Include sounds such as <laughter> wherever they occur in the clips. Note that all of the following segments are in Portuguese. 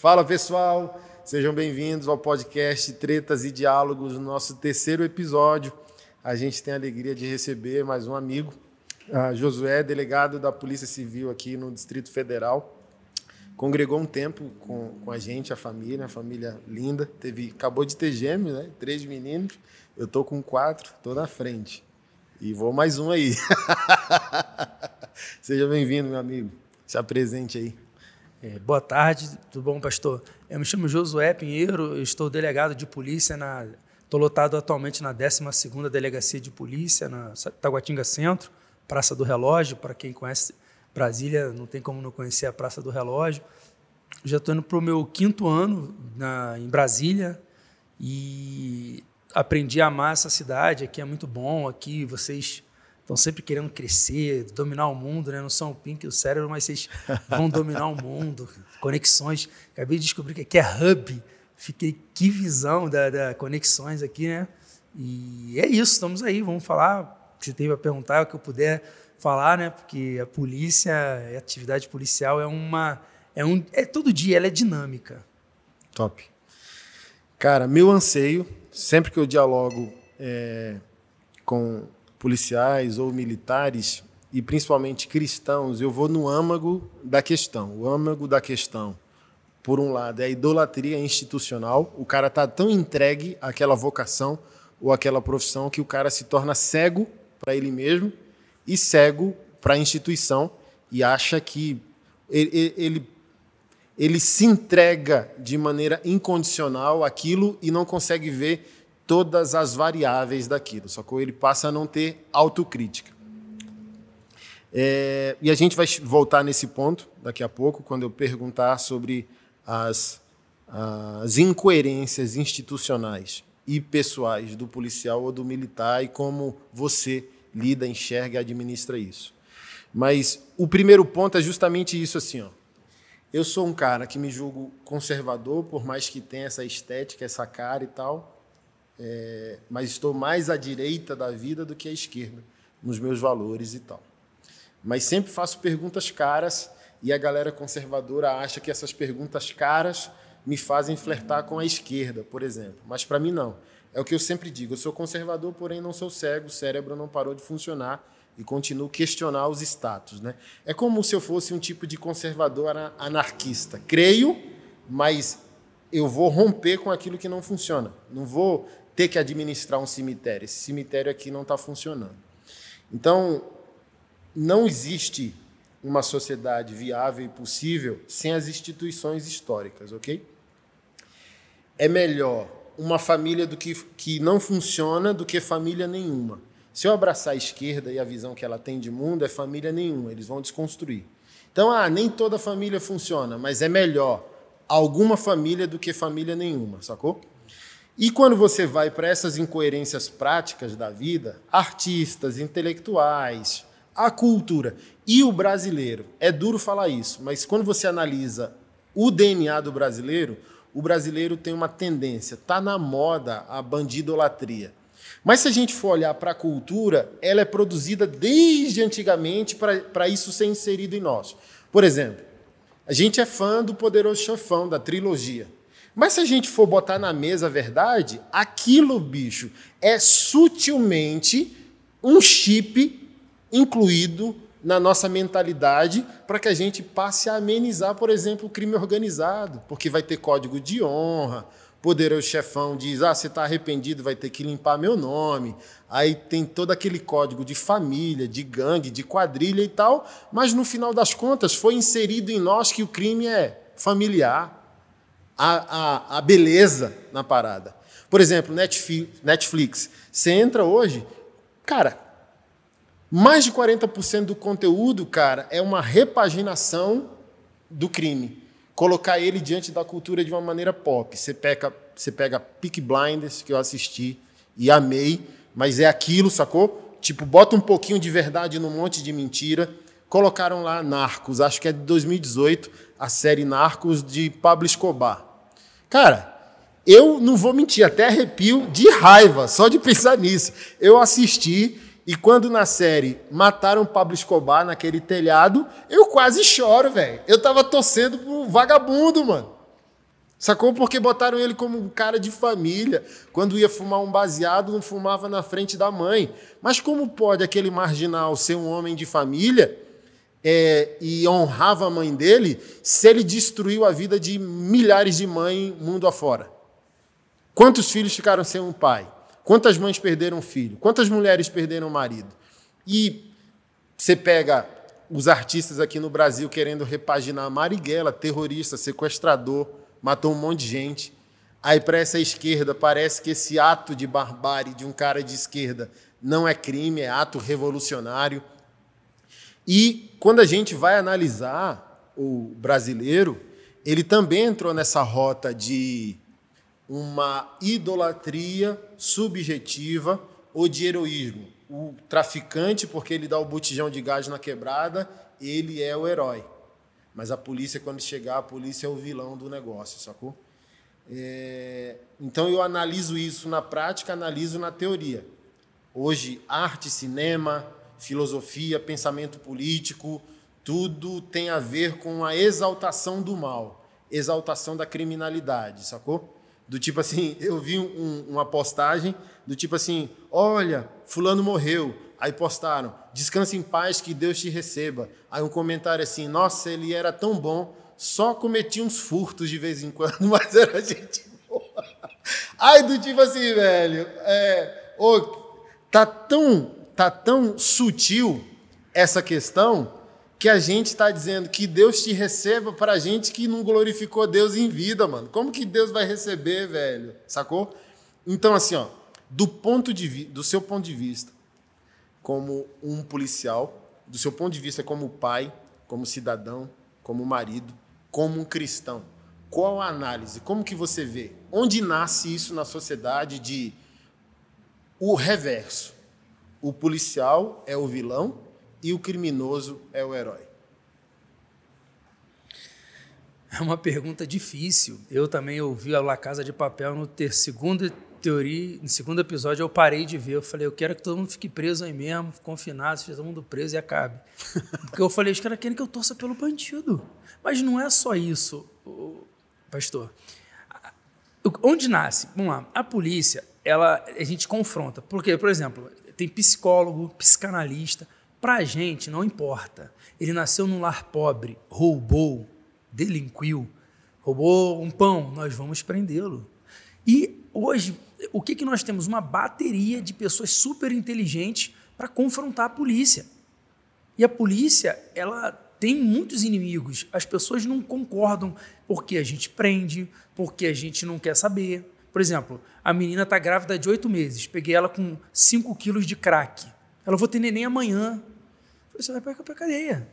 Fala pessoal, sejam bem-vindos ao podcast Tretas e Diálogos, nosso terceiro episódio. A gente tem a alegria de receber mais um amigo, Josué, delegado da Polícia Civil aqui no Distrito Federal. Congregou um tempo com, com a gente, a família, a família linda. Teve, acabou de ter gêmeos, né? Três meninos. Eu tô com quatro, tô na frente. E vou mais um aí. <laughs> Seja bem-vindo, meu amigo. Se apresente aí. É, boa tarde, tudo bom, pastor? Eu me chamo Josué Pinheiro, estou delegado de polícia na. Estou lotado atualmente na 12 Delegacia de Polícia, na Taguatinga Centro, Praça do Relógio. Para quem conhece Brasília, não tem como não conhecer a Praça do Relógio. Já estou indo para o meu quinto ano na, em Brasília e aprendi a amar essa cidade. Aqui é muito bom, aqui vocês estão sempre querendo crescer, dominar o mundo, né? Não são o Pink e o cérebro, mas vocês vão dominar o mundo, <laughs> conexões. Acabei de descobrir que aqui é hub. Fiquei, que visão da, da conexões aqui, né? E é isso, estamos aí, vamos falar. Se tem para perguntar, o que eu puder falar, né? Porque a polícia, a atividade policial é uma. É, um, é todo dia, ela é dinâmica. Top. Cara, meu anseio, sempre que eu dialogo é, com policiais ou militares, e principalmente cristãos, eu vou no âmago da questão. O âmago da questão, por um lado, é a idolatria institucional. O cara está tão entregue àquela vocação ou àquela profissão que o cara se torna cego para ele mesmo e cego para a instituição e acha que ele, ele, ele se entrega de maneira incondicional àquilo e não consegue ver todas as variáveis daquilo, só que ele passa a não ter autocrítica. É, e a gente vai voltar nesse ponto daqui a pouco, quando eu perguntar sobre as, as incoerências institucionais e pessoais do policial ou do militar e como você lida, enxerga e administra isso. Mas o primeiro ponto é justamente isso assim, ó. Eu sou um cara que me julgo conservador, por mais que tenha essa estética, essa cara e tal é, mas estou mais à direita da vida do que à esquerda, nos meus valores e tal. Mas sempre faço perguntas caras e a galera conservadora acha que essas perguntas caras me fazem flertar com a esquerda, por exemplo. Mas para mim não. É o que eu sempre digo. Eu sou conservador, porém não sou cego. O cérebro não parou de funcionar e continuo questionar os status. Né? É como se eu fosse um tipo de conservador anarquista. Creio, mas eu vou romper com aquilo que não funciona. Não vou ter que administrar um cemitério. Esse cemitério aqui não está funcionando. Então, não existe uma sociedade viável e possível sem as instituições históricas, ok? É melhor uma família do que, que não funciona do que família nenhuma. Se eu abraçar a esquerda e a visão que ela tem de mundo, é família nenhuma, eles vão desconstruir. Então, ah, nem toda família funciona, mas é melhor alguma família do que família nenhuma, sacou? E quando você vai para essas incoerências práticas da vida, artistas, intelectuais, a cultura e o brasileiro, é duro falar isso, mas quando você analisa o DNA do brasileiro, o brasileiro tem uma tendência, tá na moda a bandidolatria. Mas se a gente for olhar para a cultura, ela é produzida desde antigamente para isso ser inserido em nós. Por exemplo, a gente é fã do Poderoso Chefão, da trilogia. Mas se a gente for botar na mesa a verdade, aquilo, bicho, é sutilmente um chip incluído na nossa mentalidade para que a gente passe a amenizar, por exemplo, o crime organizado, porque vai ter código de honra, poderoso chefão diz: ah, você está arrependido, vai ter que limpar meu nome. Aí tem todo aquele código de família, de gangue, de quadrilha e tal, mas no final das contas foi inserido em nós que o crime é familiar a, a, a beleza na parada. Por exemplo, Netflix. Você entra hoje, cara, mais de 40% do conteúdo, cara, é uma repaginação do crime. Colocar ele diante da cultura de uma maneira pop. Você pega, você pega Peak Blinders, que eu assisti e amei, mas é aquilo, sacou? Tipo, bota um pouquinho de verdade num monte de mentira. Colocaram lá Narcos, acho que é de 2018, a série Narcos de Pablo Escobar. Cara, eu não vou mentir, até arrepio de raiva só de pensar nisso. Eu assisti e quando na série mataram Pablo Escobar naquele telhado, eu quase choro, velho. Eu tava torcendo pro vagabundo, mano. Sacou? Porque botaram ele como um cara de família. Quando ia fumar um baseado, não fumava na frente da mãe. Mas como pode aquele marginal ser um homem de família é, e honrava a mãe dele se ele destruiu a vida de milhares de mães mundo afora? Quantos filhos ficaram sem um pai? Quantas mães perderam um filho? Quantas mulheres perderam um marido? E você pega os artistas aqui no Brasil querendo repaginar Marighella, terrorista, sequestrador, matou um monte de gente. Aí, para essa esquerda, parece que esse ato de barbárie de um cara de esquerda não é crime, é ato revolucionário. E quando a gente vai analisar o brasileiro, ele também entrou nessa rota de uma idolatria subjetiva ou de heroísmo. O traficante, porque ele dá o botijão de gás na quebrada, ele é o herói. Mas a polícia, quando chegar, a polícia é o vilão do negócio, sacou? É, então eu analiso isso na prática, analiso na teoria. Hoje, arte, cinema, filosofia, pensamento político, tudo tem a ver com a exaltação do mal, exaltação da criminalidade, sacou? Do tipo assim, <laughs> eu vi um, uma postagem do tipo assim: olha, Fulano morreu, Aí postaram: descanse em paz, que Deus te receba. Aí um comentário assim: nossa, ele era tão bom, só cometia uns furtos de vez em quando, <laughs> mas era gente boa. Aí do tipo assim, velho, é, tá tão, tá tão sutil essa questão que a gente está dizendo que Deus te receba para gente que não glorificou Deus em vida, mano. Como que Deus vai receber, velho? Sacou? Então, assim, ó, do ponto de do seu ponto de vista, como um policial, do seu ponto de vista como pai, como cidadão, como marido, como um cristão. Qual a análise? Como que você vê? Onde nasce isso na sociedade de o reverso? O policial é o vilão e o criminoso é o herói. É uma pergunta difícil. Eu também ouvi a La Casa de Papel no ter segundo teoria, no segundo episódio eu parei de ver. Eu falei, eu quero que todo mundo fique preso aí mesmo, confinado, seja todo mundo preso e acabe. <laughs> Porque eu falei, os caras querem que eu torça pelo bandido. Mas não é só isso, pastor. Onde nasce? Vamos lá. A polícia, ela, a gente confronta. Porque, por exemplo, tem psicólogo, psicanalista. Para a gente, não importa. Ele nasceu num lar pobre, roubou, delinquiu, roubou um pão, nós vamos prendê-lo. E hoje o que, que nós temos? Uma bateria de pessoas super inteligentes para confrontar a polícia. E a polícia, ela tem muitos inimigos. As pessoas não concordam porque a gente prende, porque a gente não quer saber. Por exemplo, a menina está grávida de oito meses. Peguei ela com 5 quilos de crack. Ela vou ter neném amanhã. Você vai para a cadeia.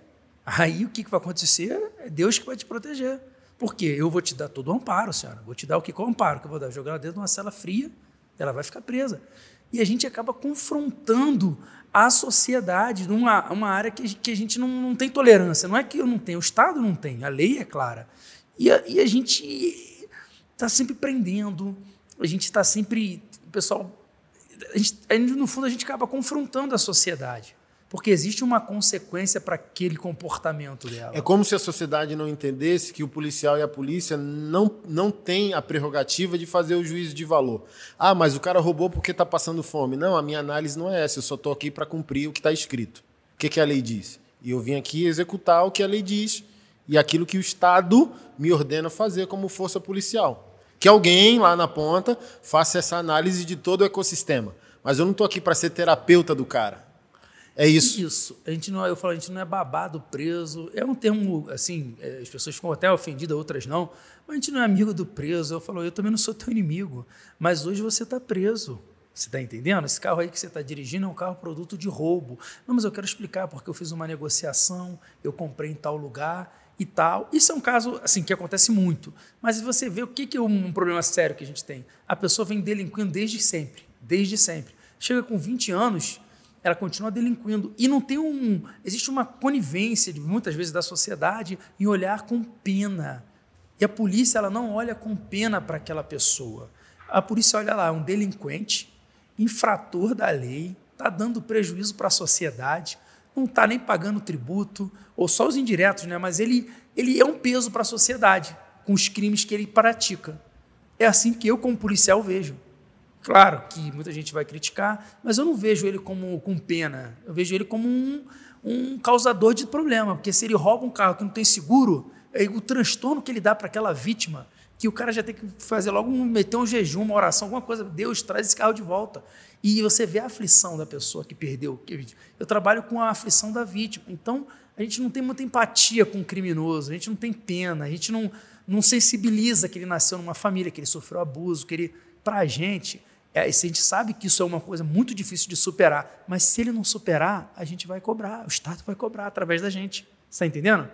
Aí o que, que vai acontecer? É Deus que vai te proteger. Porque eu vou te dar todo o amparo, senhora. Vou te dar o que? Qual amparo que eu vou dar? Jogar ela dentro de uma cela fria, ela vai ficar presa. E a gente acaba confrontando a sociedade numa uma área que, que a gente não, não tem tolerância. Não é que eu não tenho, o Estado não tem, a lei é clara. E a, e a gente está sempre prendendo, a gente está sempre. O pessoal. Gente, no fundo, a gente acaba confrontando a sociedade porque existe uma consequência para aquele comportamento dela. É como se a sociedade não entendesse que o policial e a polícia não, não têm a prerrogativa de fazer o juízo de valor. Ah, mas o cara roubou porque está passando fome. Não, a minha análise não é essa, eu só estou aqui para cumprir o que está escrito. O que, que a lei diz? E eu vim aqui executar o que a lei diz e aquilo que o Estado me ordena fazer como força policial. Que alguém lá na ponta faça essa análise de todo o ecossistema. Mas eu não estou aqui para ser terapeuta do cara. É isso. Isso. A gente não, eu falo, a gente não é babado preso. É um termo, assim, é, as pessoas ficam até ofendidas, outras não. Mas a gente não é amigo do preso. Eu falo, eu também não sou teu inimigo. Mas hoje você está preso. Você está entendendo? Esse carro aí que você está dirigindo é um carro produto de roubo. Não, mas eu quero explicar porque eu fiz uma negociação, eu comprei em tal lugar e tal. Isso é um caso assim que acontece muito. Mas você vê o que, é um problema sério que a gente tem. A pessoa vem delinquindo desde sempre. Desde sempre. Chega com 20 anos ela continua delinquindo. E não tem um. Existe uma conivência, de, muitas vezes, da sociedade em olhar com pena. E a polícia ela não olha com pena para aquela pessoa. A polícia olha lá, é um delinquente, infrator da lei, está dando prejuízo para a sociedade, não está nem pagando tributo, ou só os indiretos, né? mas ele, ele é um peso para a sociedade. com os crimes que ele pratica. É assim que eu, como policial, vejo. Claro que muita gente vai criticar, mas eu não vejo ele como com pena. Eu vejo ele como um, um causador de problema, porque se ele rouba um carro que não tem seguro, é o transtorno que ele dá para aquela vítima, que o cara já tem que fazer logo um, meter um jejum, uma oração, alguma coisa. Deus traz esse carro de volta. E você vê a aflição da pessoa que perdeu. Eu trabalho com a aflição da vítima. Então, a gente não tem muita empatia com o criminoso, a gente não tem pena, a gente não, não sensibiliza que ele nasceu numa família, que ele sofreu abuso, que ele. Para a gente, é, a gente sabe que isso é uma coisa muito difícil de superar, mas se ele não superar, a gente vai cobrar, o Estado vai cobrar através da gente. Está entendendo?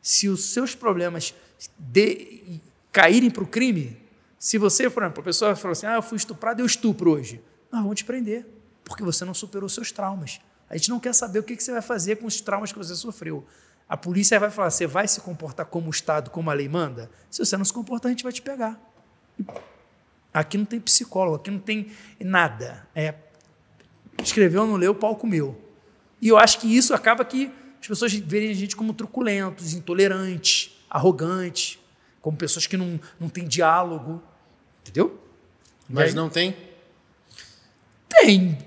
Se os seus problemas de, caírem para o crime, se você, por exemplo, a pessoa falou assim: ah, eu fui estuprado, eu estupro hoje. Nós vamos te prender, porque você não superou seus traumas. A gente não quer saber o que você vai fazer com os traumas que você sofreu. A polícia vai falar: você vai se comportar como o Estado, como a lei manda? Se você não se comportar, a gente vai te pegar. Aqui não tem psicólogo, aqui não tem nada. É, escreveu, não leu, o comeu. E eu acho que isso acaba que as pessoas verem a gente como truculentos, intolerantes, arrogantes, como pessoas que não, não têm diálogo. Entendeu? Mas não tem? Tem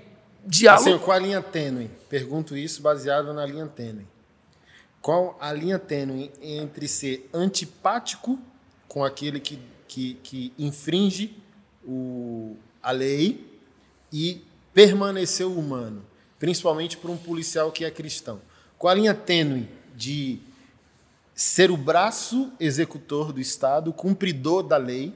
diálogo. Assim, qual a linha tênue? Pergunto isso baseado na linha tênue. Qual a linha tênue entre ser antipático com aquele que, que, que infringe o, a lei e permanecer humano, principalmente para um policial que é cristão? Qual a linha tênue de ser o braço executor do Estado, cumpridor da lei,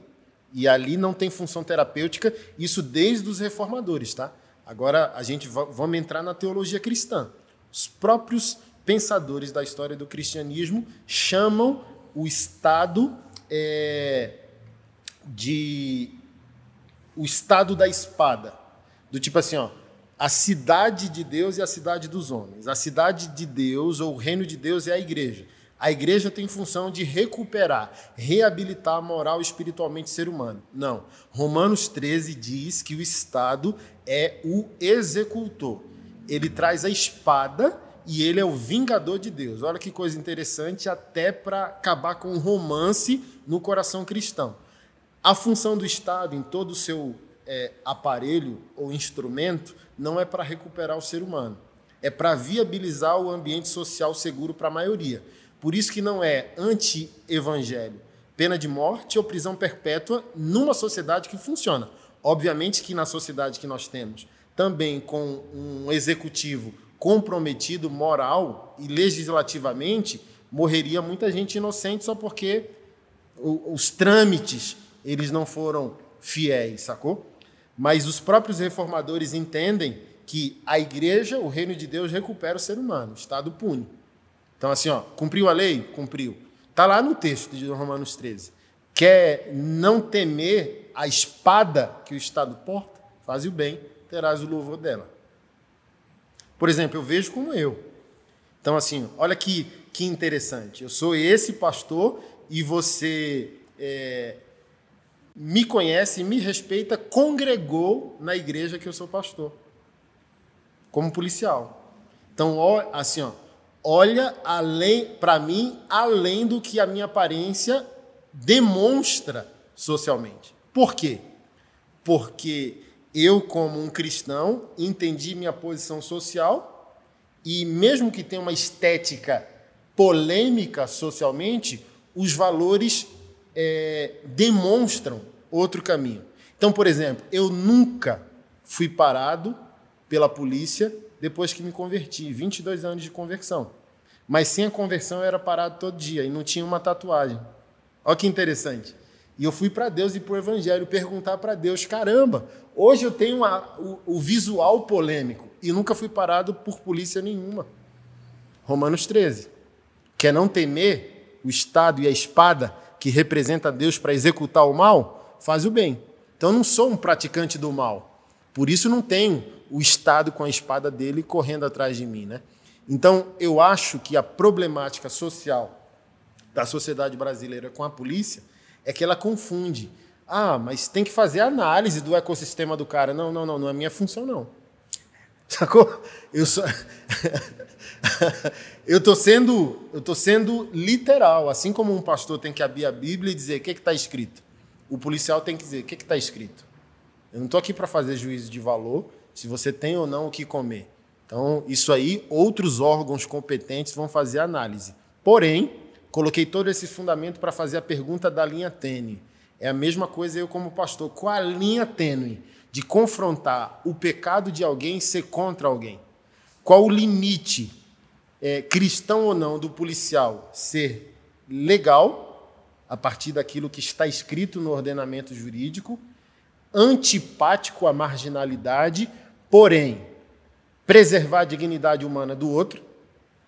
e ali não tem função terapêutica, isso desde os reformadores, tá? Agora a gente vamos entrar na teologia cristã. Os próprios pensadores da história do cristianismo chamam o Estado é, de o Estado da espada, do tipo assim, ó, a cidade de Deus e a cidade dos homens. A cidade de Deus ou o reino de Deus é a igreja. A igreja tem função de recuperar, reabilitar moral e espiritualmente ser humano. Não. Romanos 13 diz que o Estado é o executor. Ele traz a espada e ele é o vingador de Deus. Olha que coisa interessante, até para acabar com o romance no coração cristão. A função do Estado, em todo o seu é, aparelho ou instrumento, não é para recuperar o ser humano, é para viabilizar o ambiente social seguro para a maioria. Por isso que não é anti-evangelho, pena de morte ou prisão perpétua numa sociedade que funciona. Obviamente que na sociedade que nós temos, também com um executivo comprometido moral e legislativamente, morreria muita gente inocente só porque os trâmites eles não foram fiéis, sacou? Mas os próprios reformadores entendem que a igreja, o reino de Deus, recupera o ser humano, o Estado pune. Então, assim, ó, cumpriu a lei? Cumpriu. Está lá no texto de Romanos 13. Quer não temer a espada que o Estado porta? Faz o bem, terás o louvor dela. Por exemplo, eu vejo como eu. Então, assim, olha que, que interessante. Eu sou esse pastor e você é, me conhece, me respeita, congregou na igreja que eu sou pastor, como policial. Então, ó, assim, ó, olha além para mim além do que a minha aparência demonstra socialmente. Por quê? Porque eu, como um cristão, entendi minha posição social e, mesmo que tenha uma estética polêmica socialmente, os valores é, demonstram outro caminho. Então, por exemplo, eu nunca fui parado pela polícia depois que me converti, 22 anos de conversão. Mas sem a conversão eu era parado todo dia e não tinha uma tatuagem. Olha que interessante. E eu fui para Deus e para o Evangelho perguntar para Deus: caramba, hoje eu tenho uma, o, o visual polêmico e nunca fui parado por polícia nenhuma. Romanos 13. Quer não temer o Estado e a espada que representa Deus para executar o mal, faz o bem. Então não sou um praticante do mal. Por isso não tenho o Estado com a espada dele correndo atrás de mim. Né? Então eu acho que a problemática social da sociedade brasileira com a polícia é que ela confunde. Ah, mas tem que fazer análise do ecossistema do cara. Não, não, não, não é minha função, não. Sacou? Eu sou. <laughs> eu tô sendo, eu tô sendo literal, assim como um pastor tem que abrir a Bíblia e dizer o que está escrito. O policial tem que dizer o que está escrito. Eu não estou aqui para fazer juízo de valor, se você tem ou não o que comer. Então, isso aí, outros órgãos competentes vão fazer análise. Porém, coloquei todo esse fundamento para fazer a pergunta da linha tênue. É a mesma coisa eu como pastor. Qual a linha tênue de confrontar o pecado de alguém e ser contra alguém? Qual o limite, é, cristão ou não, do policial ser legal, a partir daquilo que está escrito no ordenamento jurídico, antipático à marginalidade, porém, preservar a dignidade humana do outro?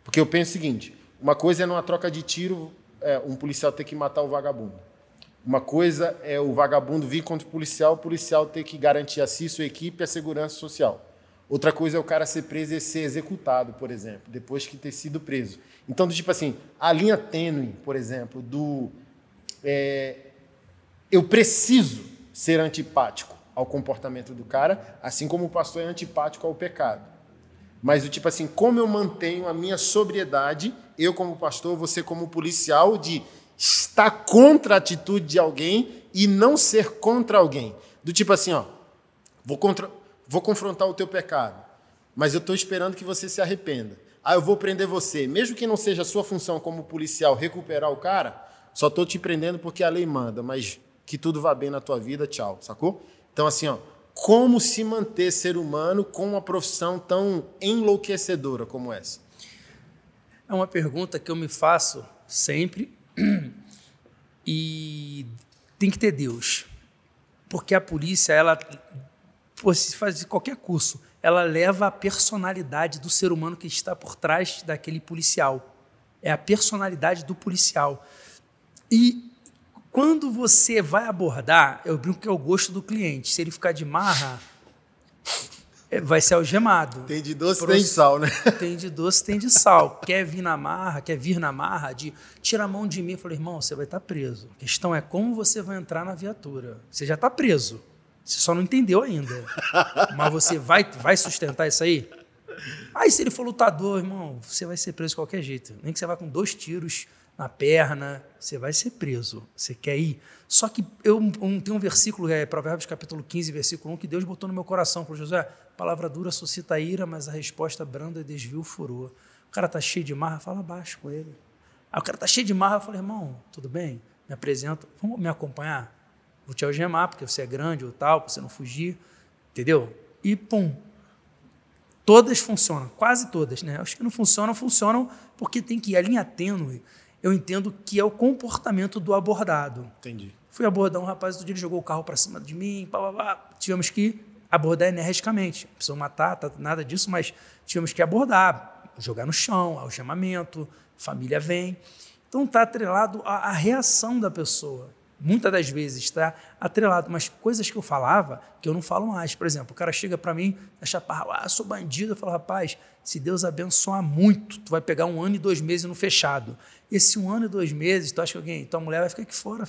Porque eu penso o seguinte: uma coisa é numa troca de tiro, é, um policial ter que matar o vagabundo. Uma coisa é o vagabundo vir contra o policial, o policial ter que garantir a si, sua equipe a segurança social. Outra coisa é o cara ser preso e ser executado, por exemplo, depois que ter sido preso. Então, tipo assim, a linha tênue, por exemplo, do é, eu preciso ser antipático ao comportamento do cara, assim como o pastor é antipático ao pecado. Mas do tipo assim, como eu mantenho a minha sobriedade, eu como pastor, você como policial, de estar contra a atitude de alguém e não ser contra alguém. Do tipo assim, ó, vou, contra, vou confrontar o teu pecado, mas eu estou esperando que você se arrependa. Ah, eu vou prender você. Mesmo que não seja a sua função como policial recuperar o cara, só estou te prendendo porque a lei manda, mas que tudo vá bem na tua vida, tchau, sacou? Então, assim, ó, como se manter ser humano com uma profissão tão enlouquecedora como essa? É uma pergunta que eu me faço sempre <clears throat> e tem que ter Deus. Porque a polícia, ela, se faz qualquer curso, ela leva a personalidade do ser humano que está por trás daquele policial. É a personalidade do policial. E quando você vai abordar, eu brinco que é o gosto do cliente. Se ele ficar de marra, é, vai ser algemado. Tem de doce, Pro... tem de sal, né? <laughs> Tem de doce, tem de sal. quer vir na marra, quer vir na marra de tira a mão de mim. Eu falei, irmão, você vai estar tá preso. A questão é como você vai entrar na viatura. Você já está preso. Você só não entendeu ainda. Mas você vai, vai sustentar isso aí? Aí se ele for lutador, irmão, você vai ser preso de qualquer jeito. Nem que você vá com dois tiros na perna, você vai ser preso. Você quer ir? Só que eu um, tem um versículo, é Provérbios capítulo 15, versículo 1, que Deus botou no meu coração. Falou, José, palavra dura suscita ira, mas a resposta branda desvia o furor. O cara tá cheio de marra, fala baixo com ele. Aí o cara tá cheio de marra, eu falei, irmão, tudo bem? Me apresenta, vamos me acompanhar? Vou te algemar, porque você é grande ou tal, para você não fugir, entendeu? E pum. Todas funcionam, quase todas, né? Acho que não funcionam, funcionam porque tem que ir a linha tênue eu entendo que é o comportamento do abordado. Entendi. Fui abordar um rapaz, outro dia ele jogou o carro para cima de mim, pá, pá, pá. tivemos que abordar energicamente. Não precisou matar, tá, nada disso, mas tivemos que abordar, jogar no chão, algemamento, família vem. Então está atrelado à, à reação da pessoa muitas das vezes está atrelado, mas coisas que eu falava que eu não falo mais. Por exemplo, o cara chega para mim na chaparra, ah, sou bandido. Eu falo, rapaz, se Deus abençoar muito, tu vai pegar um ano e dois meses no fechado. Esse um ano e dois meses, tu acha que alguém, tua mulher vai ficar aqui fora?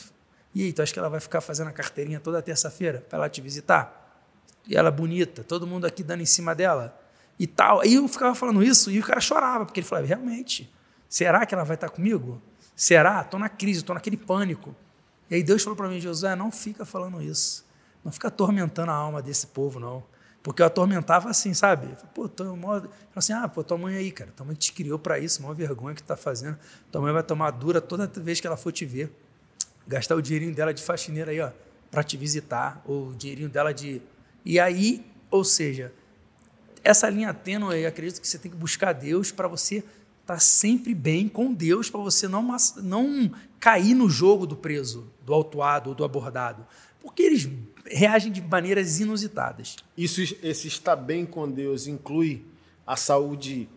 E aí, tu acha que ela vai ficar fazendo a carteirinha toda terça-feira para ela te visitar? E ela bonita, todo mundo aqui dando em cima dela e tal. Aí eu ficava falando isso e o cara chorava, porque ele falava, realmente, será que ela vai estar comigo? Será? Estou na crise, estou naquele pânico. E aí Deus falou para mim, Josué, não fica falando isso. Não fica atormentando a alma desse povo, não. Porque eu atormentava assim, sabe? Pô, tô modo... assim, ah, pô, tua mãe aí, cara, tua mãe te criou para isso, uma vergonha que tu tá fazendo. Tua mãe vai tomar dura toda vez que ela for te ver. Gastar o dinheirinho dela de faxineira aí, ó, para te visitar, ou o dinheirinho dela de. E aí, ou seja, essa linha tênue, eu acredito que você tem que buscar Deus para você estar tá sempre bem com Deus, para você não, não cair no jogo do preso, do autuado ou do abordado. Porque eles reagem de maneiras inusitadas. Isso, esse estar bem com Deus inclui a saúde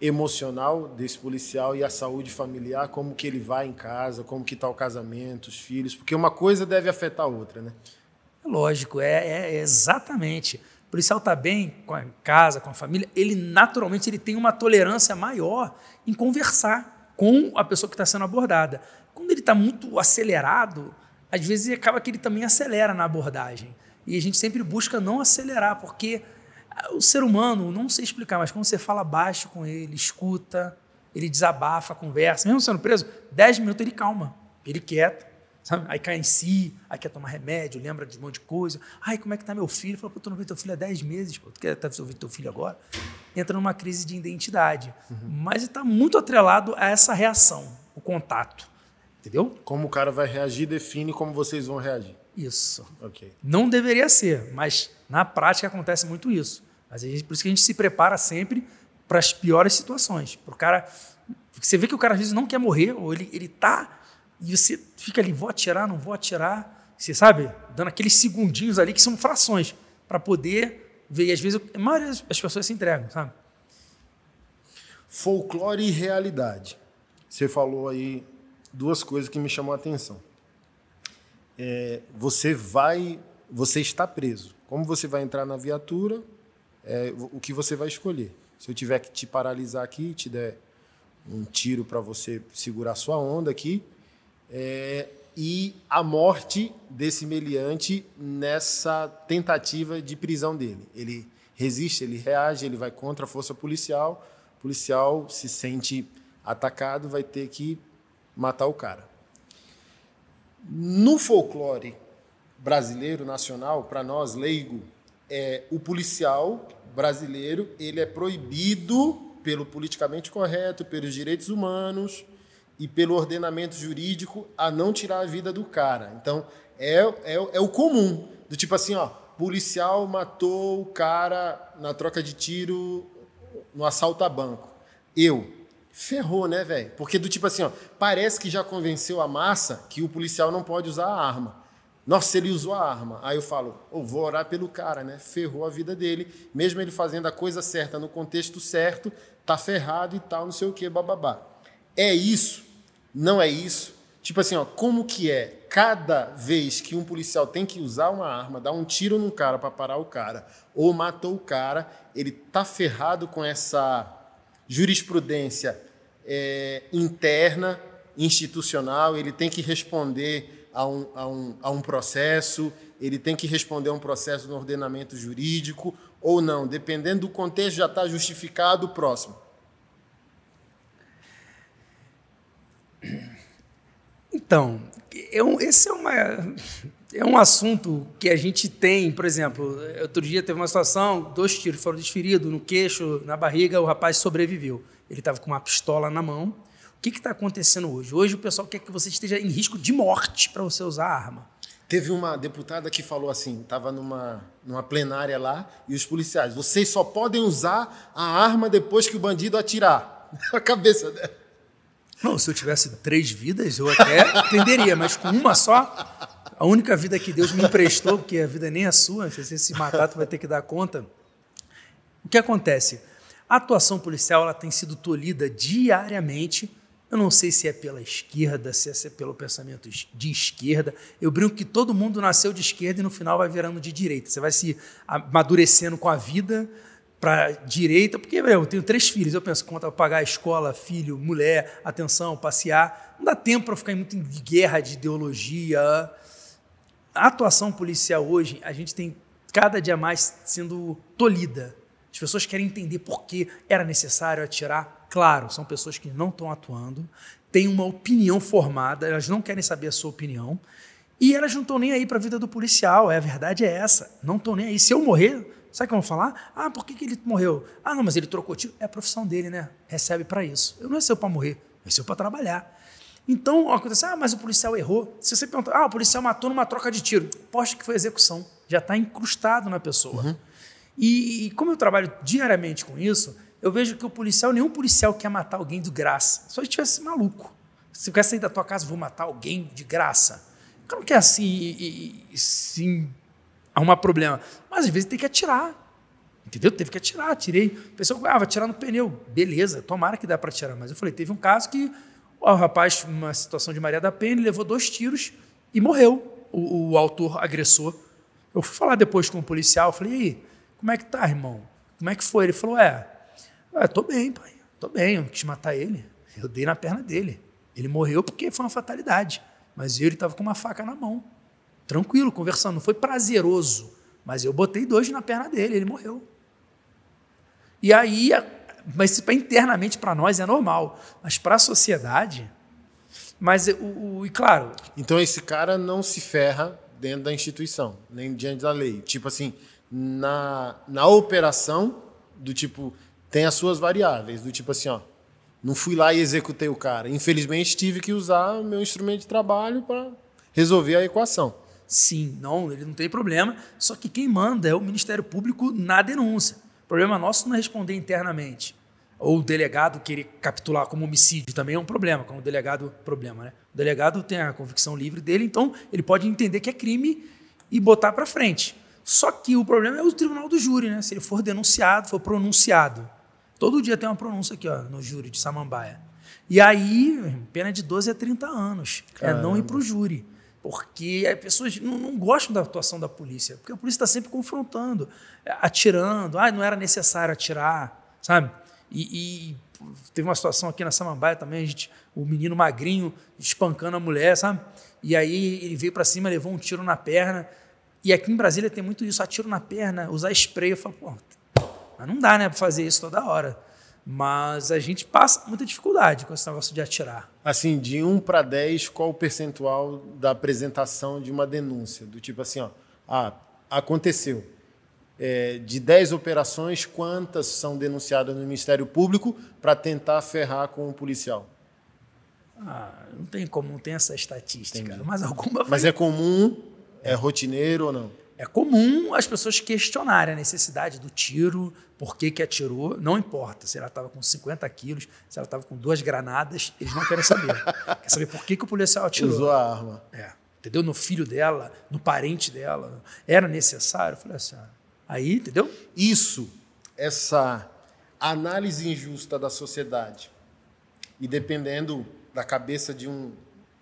emocional desse policial e a saúde familiar, como que ele vai em casa, como que está o casamento, os filhos, porque uma coisa deve afetar a outra, né? Lógico, é, é, é exatamente. O policial está bem com a casa, com a família, ele naturalmente ele tem uma tolerância maior em conversar com a pessoa que está sendo abordada. Quando ele está muito acelerado, às vezes acaba que ele também acelera na abordagem. E a gente sempre busca não acelerar, porque O ser humano, não sei explicar, mas quando você fala baixo com ele, escuta, ele desabafa, conversa, mesmo sendo preso, 10 minutos ele calma, ele quieta, sabe? Aí cai em si, aí quer tomar remédio, lembra de um monte de coisa. Ai, como é que tá meu filho? Fala, pô, tu não vê teu filho há 10 meses, pô, tu quer tá ouvir teu filho agora? Entra numa crise de identidade. Uhum. Mas está muito atrelado a essa reação, o contato. Entendeu? Como o cara vai reagir define como vocês vão reagir. Isso. Não deveria ser, mas na prática acontece muito isso. Mas por isso que a gente se prepara sempre para as piores situações. Para o cara. Você vê que o cara às vezes não quer morrer, ou ele, ele tá, e você fica ali, vou atirar, não vou atirar. Você sabe? Dando aqueles segundinhos ali que são frações, para poder ver. E às vezes a maioria das pessoas se entregam, sabe? Folclore e realidade. Você falou aí duas coisas que me chamam a atenção. É, você vai, você está preso. Como você vai entrar na viatura, é, o que você vai escolher. Se eu tiver que te paralisar aqui, te der um tiro para você segurar sua onda aqui, é, e a morte desse meliante nessa tentativa de prisão dele. Ele resiste, ele reage, ele vai contra a força policial, o policial se sente atacado, vai ter que matar o cara. No folclore brasileiro, nacional, para nós, leigo, é, o policial brasileiro ele é proibido pelo politicamente correto, pelos direitos humanos e pelo ordenamento jurídico a não tirar a vida do cara. Então, é, é, é o comum. Do tipo assim, ó, policial matou o cara na troca de tiro no assalto a banco. Eu. Ferrou, né, velho? Porque do tipo assim, ó, parece que já convenceu a massa que o policial não pode usar a arma. Nossa, ele usou a arma. Aí eu falo, oh, vou orar pelo cara, né? Ferrou a vida dele. Mesmo ele fazendo a coisa certa no contexto certo, tá ferrado e tal, não sei o que, bababá. É isso? Não é isso? Tipo assim, ó, como que é? Cada vez que um policial tem que usar uma arma, dar um tiro num cara para parar o cara, ou matou o cara, ele tá ferrado com essa jurisprudência é, interna, institucional, ele tem que responder a um, a, um, a um processo, ele tem que responder a um processo no ordenamento jurídico ou não, dependendo do contexto, já está justificado o próximo. Então, um, esse é, uma, é um assunto que a gente tem, por exemplo, outro dia teve uma situação, dois tiros foram desferidos no queixo, na barriga, o rapaz sobreviveu. Ele estava com uma pistola na mão, o que está acontecendo hoje? Hoje o pessoal quer que você esteja em risco de morte para você usar a arma. Teve uma deputada que falou assim, estava numa, numa plenária lá, e os policiais, vocês só podem usar a arma depois que o bandido atirar. <laughs> A cabeça dela. Não, se eu tivesse três vidas, eu até <laughs> entenderia, mas com uma só, a única vida que Deus me emprestou, porque a vida nem é sua, se você se matar, tu vai ter que dar conta. O que acontece? A atuação policial ela tem sido tolhida diariamente eu não sei se é pela esquerda, se é pelo pensamento de esquerda. Eu brinco que todo mundo nasceu de esquerda e no final vai virando de direita. Você vai se amadurecendo com a vida para direita, porque eu tenho três filhos. Eu penso quanto a pagar a escola, filho, mulher, atenção, passear. Não dá tempo para ficar muito em guerra de ideologia. A atuação policial hoje, a gente tem cada dia mais sendo tolhida. As pessoas querem entender por que era necessário atirar Claro, são pessoas que não estão atuando, têm uma opinião formada, elas não querem saber a sua opinião, e elas não estão nem aí para a vida do policial, é, a verdade é essa. Não estão nem aí. Se eu morrer, sabe o que vão falar? Ah, por que, que ele morreu? Ah, não, mas ele trocou tiro. É a profissão dele, né? Recebe para isso. Eu não nasceu para morrer, nasceu para trabalhar. Então, acontece, ah, mas o policial errou. Se você perguntar, ah, o policial matou numa troca de tiro, posto que foi execução. Já está incrustado na pessoa. Uhum. E, e como eu trabalho diariamente com isso, eu vejo que o policial, nenhum policial quer matar alguém de graça. Só se tivesse maluco. Se eu quer sair da tua casa, vou matar alguém de graça. O cara não quer assim, sim, arrumar problema. Mas às vezes tem que atirar. Entendeu? Teve que atirar, tirei. O pessoal, ah, vai atirar no pneu. Beleza, tomara que dá para atirar. Mas eu falei, teve um caso que o rapaz, uma situação de Maria da Penha, levou dois tiros e morreu, o, o autor agressor. Eu fui falar depois com o policial, falei, e aí, como é que tá, irmão? Como é que foi? Ele falou, é, ah, tô bem, pai. Tô bem, eu não quis matar ele. Eu dei na perna dele. Ele morreu porque foi uma fatalidade. Mas ele estava com uma faca na mão. Tranquilo, conversando. Não foi prazeroso. Mas eu botei dois na perna dele, ele morreu. E aí, mas internamente para nós é normal, mas para a sociedade. Mas, o, o, e claro. Então, esse cara não se ferra dentro da instituição, nem diante da lei. Tipo assim, na, na operação, do tipo, tem as suas variáveis, do tipo assim, ó, não fui lá e executei o cara. Infelizmente, tive que usar meu instrumento de trabalho para resolver a equação. Sim, não, ele não tem problema. Só que quem manda é o Ministério Público na denúncia. O problema nosso não é responder internamente. Ou o delegado querer capitular como homicídio também é um problema, como delegado, problema, né? O delegado tem a convicção livre dele, então ele pode entender que é crime e botar para frente. Só que o problema é o tribunal do júri, né? Se ele for denunciado, for pronunciado. Todo dia tem uma pronúncia aqui, ó, no júri de Samambaia. E aí, pena de 12 a 30 anos. Caramba. É não ir para o júri. Porque as pessoas não, não, gostam da atuação da polícia. Porque a polícia está sempre confrontando, atirando. Ah, não era necessário atirar, sabe? E, e teve uma situação aqui na Samambaia também, a gente, o menino magrinho espancando a mulher, sabe? E aí ele veio para cima, levou um tiro na perna. E aqui em Brasília tem muito isso, atiro na perna, usar spray. Eu falo, pô, mas não dá, né, para fazer isso toda hora. Mas a gente passa muita dificuldade com esse negócio de atirar. Assim, de 1 para 10, qual o percentual da apresentação de uma denúncia? Do tipo assim, ó, ah, aconteceu. É, de 10 operações, quantas são denunciadas no Ministério Público para tentar ferrar com o policial? Ah, não tem como, não tem essa estatística. Entendi. Mas alguma Mas é comum? É rotineiro ou não? É comum as pessoas questionarem a necessidade do tiro, por que, que atirou, não importa se ela estava com 50 quilos, se ela estava com duas granadas, eles não querem saber. <laughs> Quer saber por que, que o policial atirou. Usou a arma. É, entendeu? No filho dela, no parente dela. Era necessário? Eu falei assim, ah, aí, entendeu? Isso, essa análise injusta da sociedade, e dependendo da cabeça de um,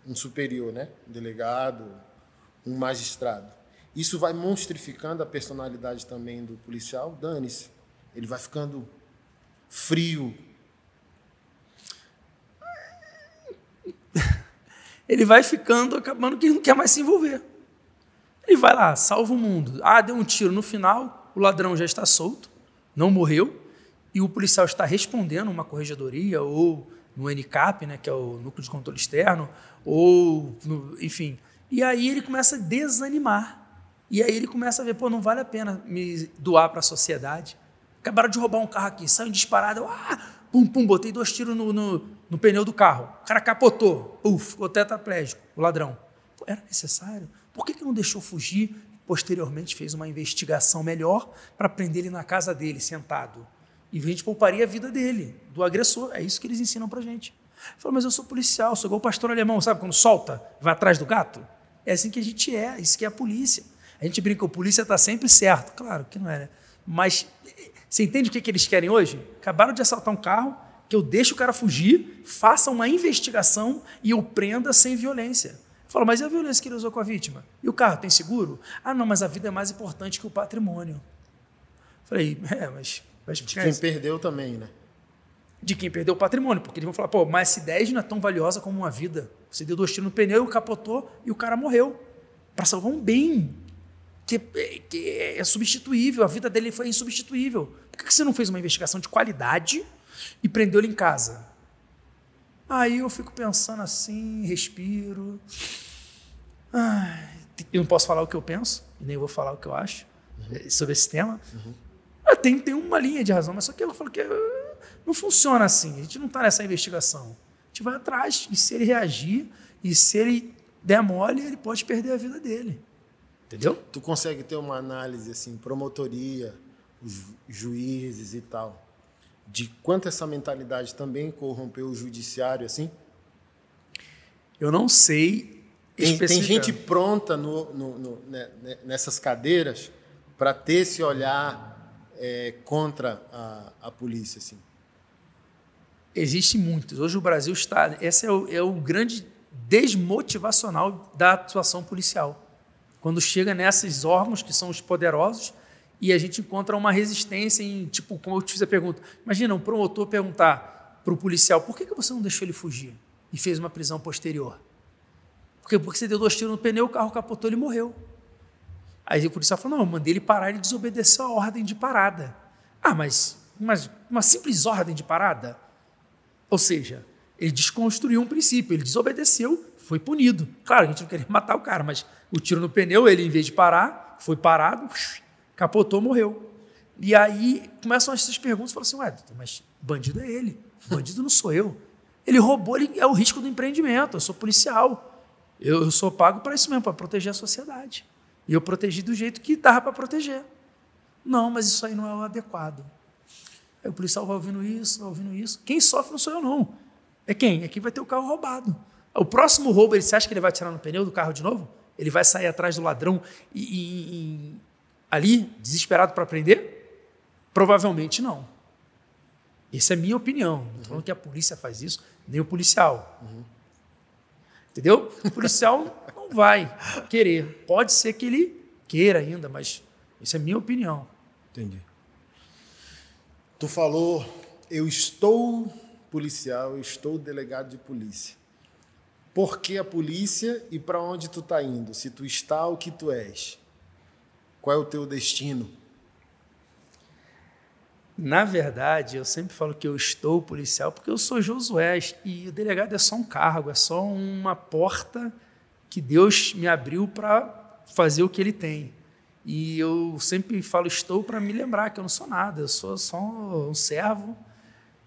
um superior, né? um delegado, um magistrado, isso vai monstrificando a personalidade também do policial. Dane-se. Ele vai ficando frio. <laughs> Ele vai ficando, acabando que ele não quer mais se envolver. Ele vai lá, salva o mundo. Ah, deu um tiro. No final, o ladrão já está solto, não morreu, e o policial está respondendo uma corregedoria ou no NCAP, né, que é o Núcleo de Controle Externo, ou, no, enfim. E aí ele começa a desanimar. E aí ele começa a ver, pô, não vale a pena me doar para a sociedade. Acabaram de roubar um carro aqui, saiu disparado, ah, pum, pum, botei dois tiros no, no, no pneu do carro. O cara capotou, uf, ficou tetraplégico, o ladrão. Pô, era necessário? Por que, que não deixou fugir? Posteriormente fez uma investigação melhor para prender ele na casa dele, sentado. E a gente pouparia a vida dele, do agressor. É isso que eles ensinam para gente. Falou, mas eu sou policial, sou igual o pastor alemão, sabe? Quando solta, vai atrás do gato. É assim que a gente é, isso que é a polícia. A gente brinca, o polícia está sempre certo. Claro que não é, né? Mas você entende o que, que eles querem hoje? Acabaram de assaltar um carro, que eu deixe o cara fugir, faça uma investigação e eu prenda sem violência. Fala, mas e a violência que ele usou com a vítima? E o carro tem seguro? Ah, não, mas a vida é mais importante que o patrimônio. Falei, é, mas. mas quem perdeu também, né? De quem perdeu o patrimônio, porque eles vão falar, pô, uma S10 não é tão valiosa como uma vida. Você deu dois tiros no pneu, capotou e o cara morreu. Para salvar um bem que, que é substituível, a vida dele foi insubstituível. Por que você não fez uma investigação de qualidade e prendeu ele em casa? Aí eu fico pensando assim, respiro. Ai, eu não posso falar o que eu penso, nem vou falar o que eu acho uhum. sobre esse tema. Uhum. Tem, tem uma linha de razão, mas só que eu falo que uh, não funciona assim. A gente não está nessa investigação. A gente vai atrás, e se ele reagir, e se ele der mole, ele pode perder a vida dele. Entendeu? Tu consegue ter uma análise assim, promotoria, juízes e tal, de quanto essa mentalidade também corrompeu o judiciário assim? Eu não sei. Tem, tem gente pronta no, no, no, né, né nessas cadeiras para ter esse olhar é, contra a, a polícia, assim. Existem muitos. Hoje o Brasil está. Esse é o, é o grande desmotivacional da atuação policial quando chega nesses órgãos que são os poderosos e a gente encontra uma resistência em, tipo, como eu te fiz a pergunta, imagina um promotor perguntar para o policial, por que, que você não deixou ele fugir e fez uma prisão posterior? Porque, porque você deu dois tiros no pneu, o carro capotou, ele morreu. Aí o policial falou, não, eu mandei ele parar, ele desobedeceu a ordem de parada. Ah, mas uma, uma simples ordem de parada. Ou seja, ele desconstruiu um princípio, ele desobedeceu, foi punido. Claro, a gente não queria matar o cara, mas o tiro no pneu, ele, em vez de parar, foi parado, capotou, morreu. E aí começam essas perguntas, falam assim, ué, mas bandido é ele, bandido não sou eu. Ele roubou, ele é o risco do empreendimento, eu sou policial. Eu, eu sou pago para isso mesmo, para proteger a sociedade. E eu protegi do jeito que dava para proteger. Não, mas isso aí não é o adequado. Aí o policial vai ouvindo isso, vai ouvindo isso. Quem sofre não sou eu, não. É quem? É quem vai ter o carro roubado. O próximo roubo, ele, você acha que ele vai tirar no pneu do carro de novo? Ele vai sair atrás do ladrão e, e, e ali, desesperado para prender? Provavelmente não. Essa é a minha opinião. Não estou falando que a polícia faz isso, nem o policial. Uhum. Entendeu? O policial não vai querer. Pode ser que ele queira ainda, mas isso é minha opinião. Entendi. Tu falou, eu estou policial, eu estou delegado de polícia. Por que a polícia e para onde tu está indo? Se tu está, o que tu és? Qual é o teu destino? Na verdade, eu sempre falo que eu estou policial porque eu sou Josué e o delegado é só um cargo, é só uma porta que Deus me abriu para fazer o que ele tem. E eu sempre falo estou para me lembrar que eu não sou nada, eu sou só um servo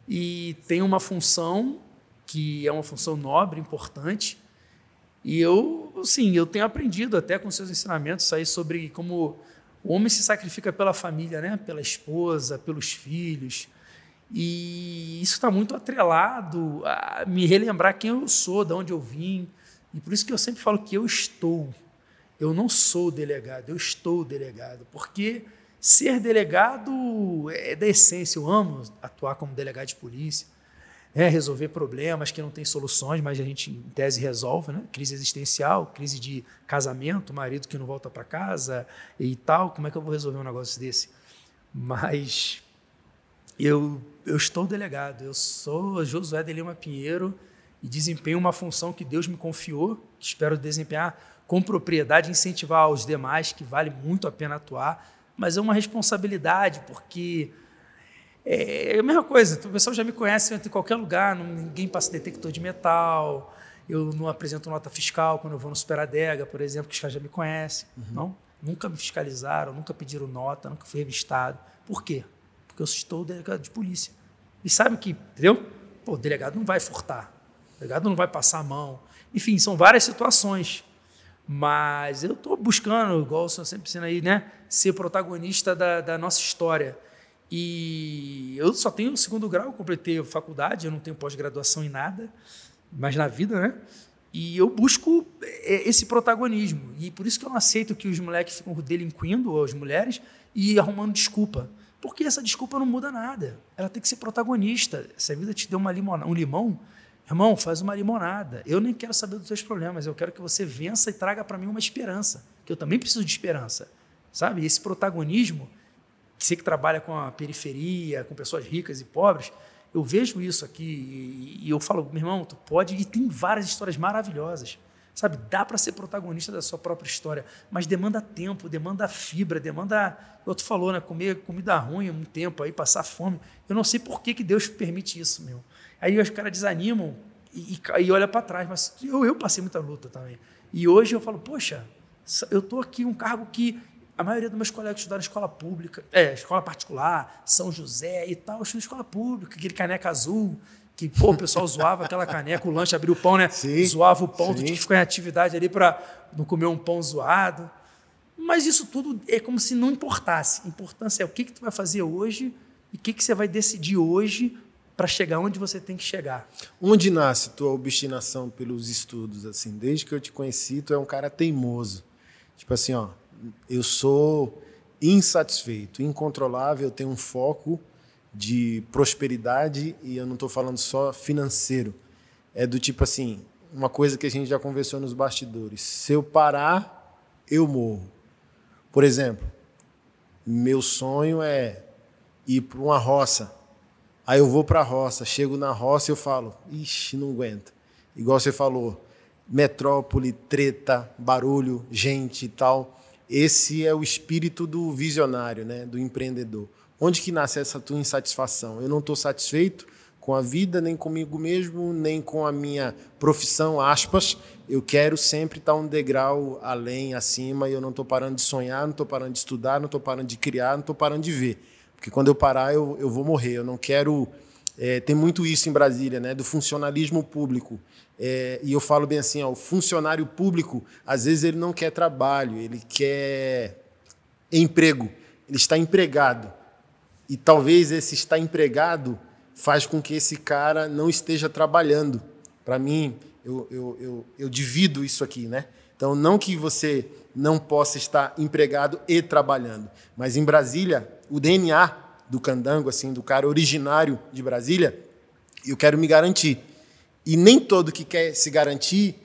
e tenho uma função que é uma função nobre, importante. E eu, sim, eu tenho aprendido até com seus ensinamentos aí sobre como o homem se sacrifica pela família, né? pela esposa, pelos filhos. E isso está muito atrelado a me relembrar quem eu sou, de onde eu vim. E por isso que eu sempre falo que eu estou. Eu não sou delegado, eu estou delegado. Porque ser delegado é da essência. Eu amo atuar como delegado de polícia é, resolver problemas que não têm soluções, mas a gente, em tese, resolve, né? Crise existencial, crise de casamento, marido que não volta para casa e tal. Como é que eu vou resolver um negócio desse? Mas eu, eu estou delegado, eu sou Josué de Lima Pinheiro e desempenho uma função que Deus me confiou, que espero desempenhar com propriedade, incentivar os demais, que vale muito a pena atuar, mas é uma responsabilidade, porque é a mesma coisa, o pessoal já me conhece em qualquer lugar, ninguém passa detector de metal, eu não apresento nota fiscal quando eu vou no Superadega, por exemplo, que os caras já me conhecem. Uhum. Não, nunca me fiscalizaram, nunca pediram nota, nunca fui revistado. Por quê? Porque eu estou delegado de polícia. E sabe que, entendeu? Pô, o delegado não vai furtar, o delegado não vai passar a mão. Enfim, são várias situações. Mas eu estou buscando, igual o senhor sempre ensina aí, né? Ser protagonista da, da nossa história. E eu só tenho o segundo grau, completei a faculdade, eu não tenho pós-graduação em nada, mas na vida, né? E eu busco é, esse protagonismo. E por isso que eu não aceito que os moleques ficam delinquindo, ou as mulheres, e arrumando desculpa. Porque essa desculpa não muda nada. Ela tem que ser protagonista. Se a vida te deu uma limona, um limão, irmão, faz uma limonada. Eu nem quero saber dos seus problemas, eu quero que você vença e traga para mim uma esperança, que eu também preciso de esperança. Sabe? Esse protagonismo você que trabalha com a periferia, com pessoas ricas e pobres, eu vejo isso aqui e, eu falo, meu irmão, tu pode, e tem várias histórias maravilhosas, sabe? Dá para ser protagonista da sua própria história, mas demanda tempo, demanda fibra, demanda, o outro falou, né? Comer comida ruim um tempo aí, passar fome. Eu não sei por que, que Deus permite isso, meu. Aí os caras desanimam e, e, e olham para trás, mas eu, eu passei muita luta também. E hoje eu falo, poxa, eu estou aqui um cargo que a maioria dos meus colegas estudaram escola pública, é, escola particular, São José e tal, eu estudei escola pública, aquele caneca azul, que pô, o pessoal zoava aquela caneca, o lanche abriu o pão, né? Sim, zoava o pão, sim. tu tinha que ficar em atividade ali para não comer um pão zoado. Mas isso tudo é como se não importasse. A importância é o que, que tu vai fazer hoje e o que, que você vai decidir hoje para chegar onde você tem que chegar. Onde nasce tua obstinação pelos estudos? assim? Desde que eu te conheci, tu é um cara teimoso. Tipo assim, ó, eu sou insatisfeito, incontrolável, eu tenho um foco de prosperidade e eu não estou falando só financeiro. É do tipo assim, uma coisa que a gente já conversou nos bastidores. Se eu parar, eu morro. Por exemplo, meu sonho é ir para uma roça. Aí eu vou para a roça, chego na roça e eu falo, ixi, não aguento. Igual você falou, metrópole, treta, barulho, gente e tal. Esse é o espírito do visionário, né? do empreendedor. Onde que nasce essa tua insatisfação? Eu não estou satisfeito com a vida, nem comigo mesmo, nem com a minha profissão, aspas. Eu quero sempre estar um degrau além, acima, e eu não estou parando de sonhar, não estou parando de estudar, não estou parando de criar, não estou parando de ver. Porque quando eu parar, eu, eu vou morrer. Eu não quero. É, tem muito isso em Brasília, né? Do funcionalismo público. É, e eu falo bem assim: ó, o funcionário público, às vezes, ele não quer trabalho, ele quer emprego. Ele está empregado. E talvez esse estar empregado faz com que esse cara não esteja trabalhando. Para mim, eu, eu, eu, eu divido isso aqui, né? Então, não que você não possa estar empregado e trabalhando, mas em Brasília, o DNA do candango, assim, do cara originário de Brasília, eu quero me garantir. E nem todo que quer se garantir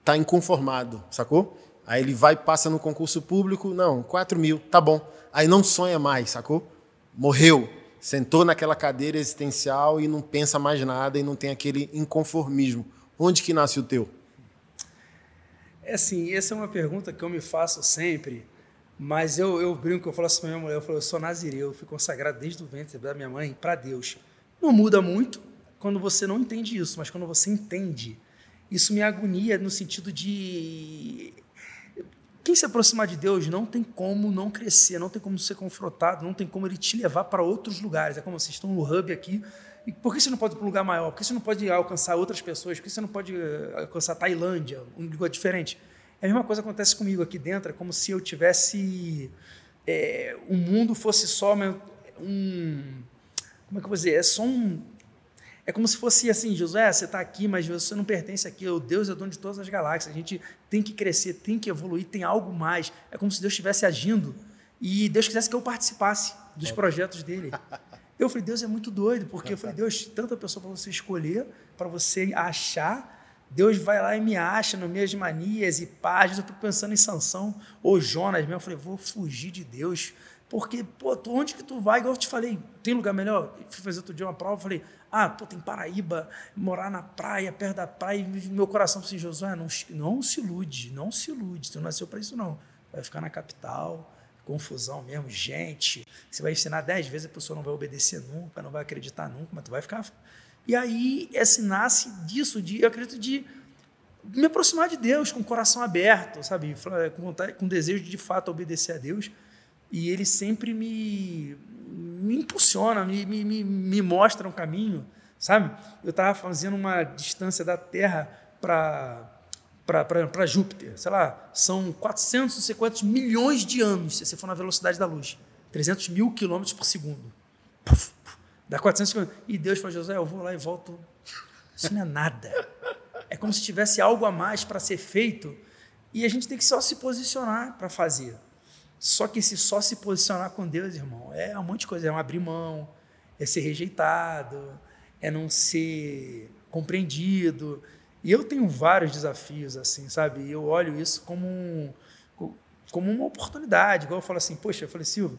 está inconformado, sacou? Aí ele vai, passa no concurso público, não, 4 mil, tá bom. Aí não sonha mais, sacou? Morreu sentou naquela cadeira existencial e não pensa mais nada e não tem aquele inconformismo. Onde que nasce o teu? É assim, essa é uma pergunta que eu me faço sempre, mas eu, eu brinco, eu falo assim para minha mulher, eu falo, eu sou nazireu, eu fui consagrado desde o ventre da minha mãe para Deus. Não muda muito quando você não entende isso, mas quando você entende, isso me agonia no sentido de quem se aproximar de Deus não tem como não crescer, não tem como ser confrontado, não tem como ele te levar para outros lugares. É como vocês estão no hub aqui. E por que você não pode ir para um lugar maior? Por que você não pode alcançar outras pessoas? Por que você não pode eh, alcançar Tailândia, um lugar diferente? É a mesma coisa que acontece comigo aqui dentro. É como se eu tivesse. É, o mundo fosse só um. Como é que eu vou dizer? É só um é como se fosse assim, Josué, você está aqui, mas você não pertence aqui. O Deus é dono de todas as galáxias. A gente tem que crescer, tem que evoluir, tem algo mais. É como se Deus estivesse agindo e Deus quisesse que eu participasse dos projetos dele. <laughs> Eu falei, Deus é muito doido, porque eu falei, Deus, tanta pessoa para você escolher, para você achar. Deus vai lá e me acha nas minhas manias e páginas. Eu estou pensando em Sansão ou Jonas mesmo. Eu falei, vou fugir de Deus. Porque, pô, onde que tu vai? Igual eu te falei, tem lugar melhor? Fui fazer outro dia uma prova, falei, ah, pô, tem Paraíba, morar na praia, perto da praia, e meu coração assim, Josué, não, não se ilude, não se ilude, tu não nasceu para isso não. Vai ficar na capital, confusão mesmo, gente. Você vai ensinar dez vezes, a pessoa não vai obedecer nunca, não vai acreditar nunca, mas tu vai ficar. E aí, esse nasce disso, de, eu acredito, de me aproximar de Deus com o coração aberto, sabe? Com, vontade, com desejo de, de fato obedecer a Deus. E ele sempre me, me impulsiona, me, me, me mostra um caminho, sabe? Eu estava fazendo uma distância da Terra para para Júpiter, sei lá, são 450 milhões de anos, se você for na velocidade da luz, 300 mil quilômetros por segundo. Puf, puf, dá 400 quilômetros. E Deus falou, José, eu vou lá e volto. Isso não é nada. É como se tivesse algo a mais para ser feito e a gente tem que só se posicionar para fazer. Só que se só se posicionar com Deus, irmão, é um monte de coisa. É um abrir mão, é ser rejeitado, é não ser compreendido. E eu tenho vários desafios, assim, sabe? Eu olho isso como, um, como uma oportunidade. Igual eu falo assim, poxa, eu falei, Silvio,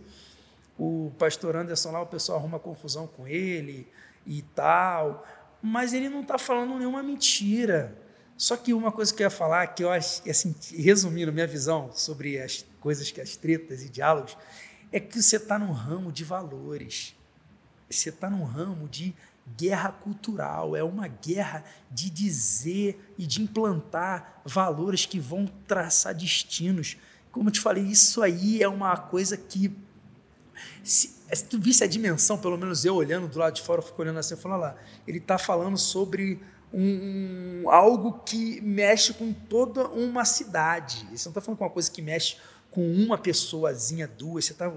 o pastor Anderson lá, o pessoal arruma confusão com ele e tal, mas ele não está falando nenhuma mentira. Só que uma coisa que eu ia falar, que eu acho, assim, resumindo minha visão sobre as coisas que as tretas e diálogos, é que você está num ramo de valores. Você está num ramo de guerra cultural, é uma guerra de dizer e de implantar valores que vão traçar destinos. Como eu te falei, isso aí é uma coisa que. Se, se tu visse a dimensão, pelo menos eu olhando do lado de fora, eu fico olhando assim e falando lá, ele está falando sobre um, um, algo que mexe com toda uma cidade. Você não está falando com uma coisa que mexe com uma pessoazinha, duas, você está.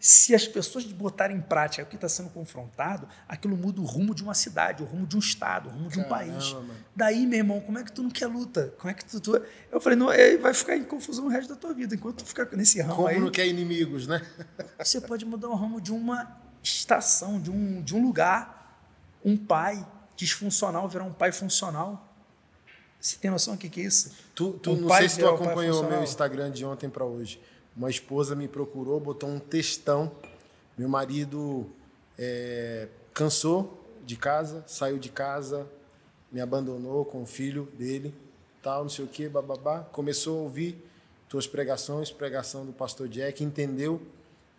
Se as pessoas botarem em prática o que está sendo confrontado, aquilo muda o rumo de uma cidade, o rumo de um estado, o rumo de um Caramba, país. Mano. Daí, meu irmão, como é que tu não quer luta? Como é que tu. tu... Eu falei, não, é, vai ficar em confusão o resto da tua vida, enquanto tu ficar nesse ramo. Como aí, não quer inimigos, né? <laughs> você pode mudar o ramo de uma estação, de um, de um lugar. Um pai disfuncional virar um pai funcional. Você tem noção do que, que é isso? Tu, tu um não sei se tu acompanhou o meu Instagram de ontem para hoje. Uma esposa me procurou, botou um textão. Meu marido é, cansou de casa, saiu de casa, me abandonou com o filho dele, tal, não sei o que, bababá. Começou a ouvir tuas pregações, pregação do pastor Jack, entendeu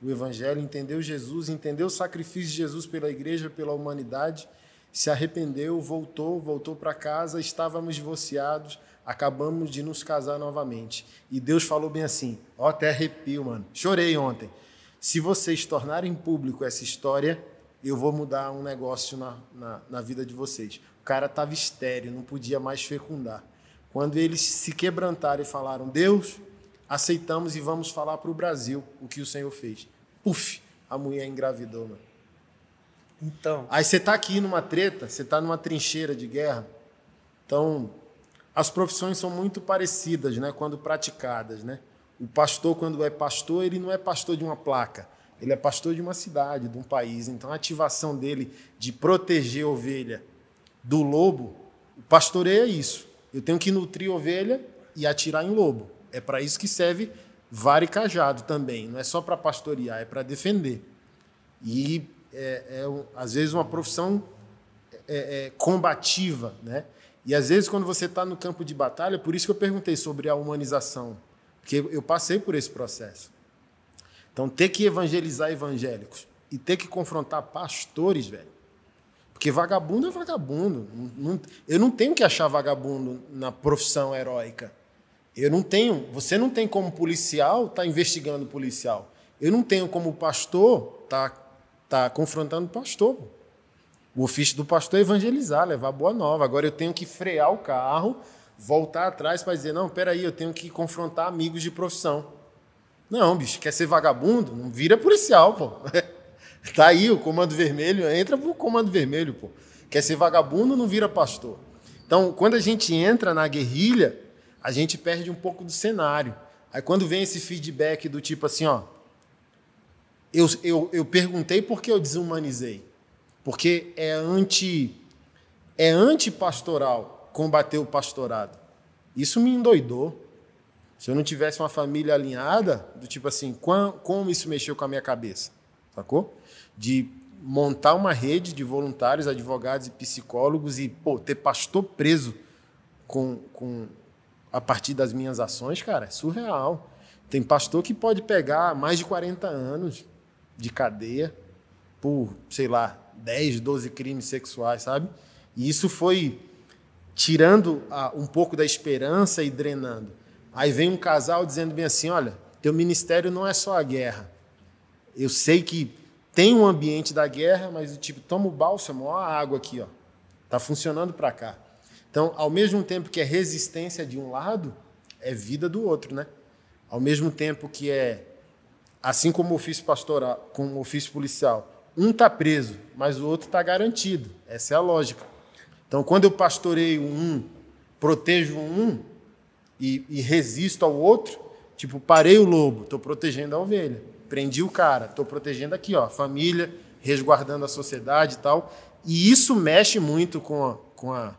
o Evangelho, entendeu Jesus, entendeu o sacrifício de Jesus pela igreja, pela humanidade, se arrependeu, voltou, voltou para casa, estávamos divorciados, acabamos de nos casar novamente. E Deus falou bem assim: ó, até arrepio, mano. Chorei ontem. Se vocês tornarem público essa história, eu vou mudar um negócio na, na, na vida de vocês. O cara estava estéreo, não podia mais fecundar. Quando eles se quebrantaram e falaram, Deus, aceitamos e vamos falar para o Brasil o que o Senhor fez. Puf, a mulher engravidou, mano. Então. Aí você está aqui numa treta, você está numa trincheira de guerra. Então, as profissões são muito parecidas, né, quando praticadas, né? O pastor, quando é pastor, ele não é pastor de uma placa. Ele é pastor de uma cidade, de um país. Então, a ativação dele de proteger a ovelha do lobo, o pastoreio é isso. Eu tenho que nutrir ovelha e atirar em lobo. É para isso que serve vara e cajado também. Não é só para pastorear, é para defender. E é, é, às vezes, uma profissão é, é, combativa. Né? E às vezes, quando você está no campo de batalha, por isso que eu perguntei sobre a humanização. Porque eu passei por esse processo. Então, ter que evangelizar evangélicos e ter que confrontar pastores, velho. Porque vagabundo é vagabundo. eu não tenho que achar vagabundo na profissão heróica. Eu não tenho. Você não tem como policial estar tá investigando policial. Eu não tenho como pastor estar tá, tá confrontando pastor. O ofício do pastor é evangelizar, levar boa nova. Agora eu tenho que frear o carro, voltar atrás para dizer: não, peraí, eu tenho que confrontar amigos de profissão. Não, bicho, quer ser vagabundo? Não vira policial, pô. <laughs> tá aí o comando vermelho, entra pro comando vermelho, pô. Quer ser vagabundo, não vira pastor. Então, quando a gente entra na guerrilha, a gente perde um pouco do cenário. Aí quando vem esse feedback do tipo assim, ó, eu, eu, eu perguntei por que eu desumanizei. Porque é anti é antipastoral combater o pastorado. Isso me endoidou. Se eu não tivesse uma família alinhada, do tipo assim, como isso mexeu com a minha cabeça? Sacou? De montar uma rede de voluntários, advogados e psicólogos e, pô, ter pastor preso com, com a partir das minhas ações, cara, é surreal. Tem pastor que pode pegar mais de 40 anos de cadeia por, sei lá, 10, 12 crimes sexuais, sabe? E isso foi tirando a, um pouco da esperança e drenando. Aí vem um casal dizendo bem assim: olha, teu ministério não é só a guerra. Eu sei que tem um ambiente da guerra, mas tipo, toma o bálsamo, ó a água aqui, ó. Tá funcionando para cá. Então, ao mesmo tempo que é resistência de um lado, é vida do outro, né? Ao mesmo tempo que é assim como o ofício pastoral, como o ofício policial, um tá preso, mas o outro tá garantido. Essa é a lógica. Então, quando eu pastoreio um, protejo um, e, e resisto ao outro, tipo, parei o lobo, estou protegendo a ovelha. Prendi o cara, estou protegendo aqui, ó, família, resguardando a sociedade e tal. E isso mexe muito com, a, com, a,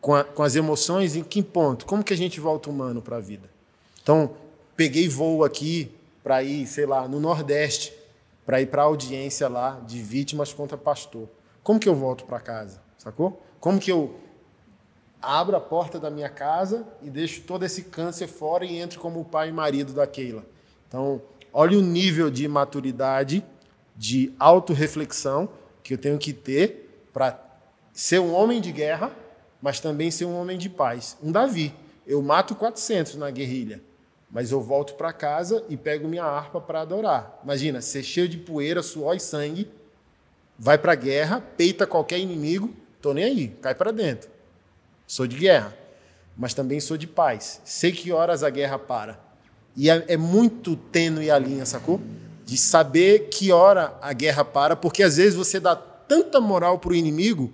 com, a, com as emoções. Em que ponto? Como que a gente volta humano para a vida? Então, peguei voo aqui para ir, sei lá, no Nordeste, para ir para a audiência lá de vítimas contra pastor. Como que eu volto para casa? Sacou? Como que eu abro a porta da minha casa e deixo todo esse câncer fora e entro como pai e marido da Keila. Então, olha o nível de maturidade, de autorreflexão que eu tenho que ter para ser um homem de guerra, mas também ser um homem de paz. Um Davi. Eu mato 400 na guerrilha, mas eu volto para casa e pego minha harpa para adorar. Imagina, ser cheio de poeira, suor e sangue, vai para a guerra, peita qualquer inimigo, tô nem aí, cai para dentro. Sou de guerra, mas também sou de paz. Sei que horas a guerra para. E é, é muito tênue a linha, sacou? De saber que hora a guerra para, porque às vezes você dá tanta moral para o inimigo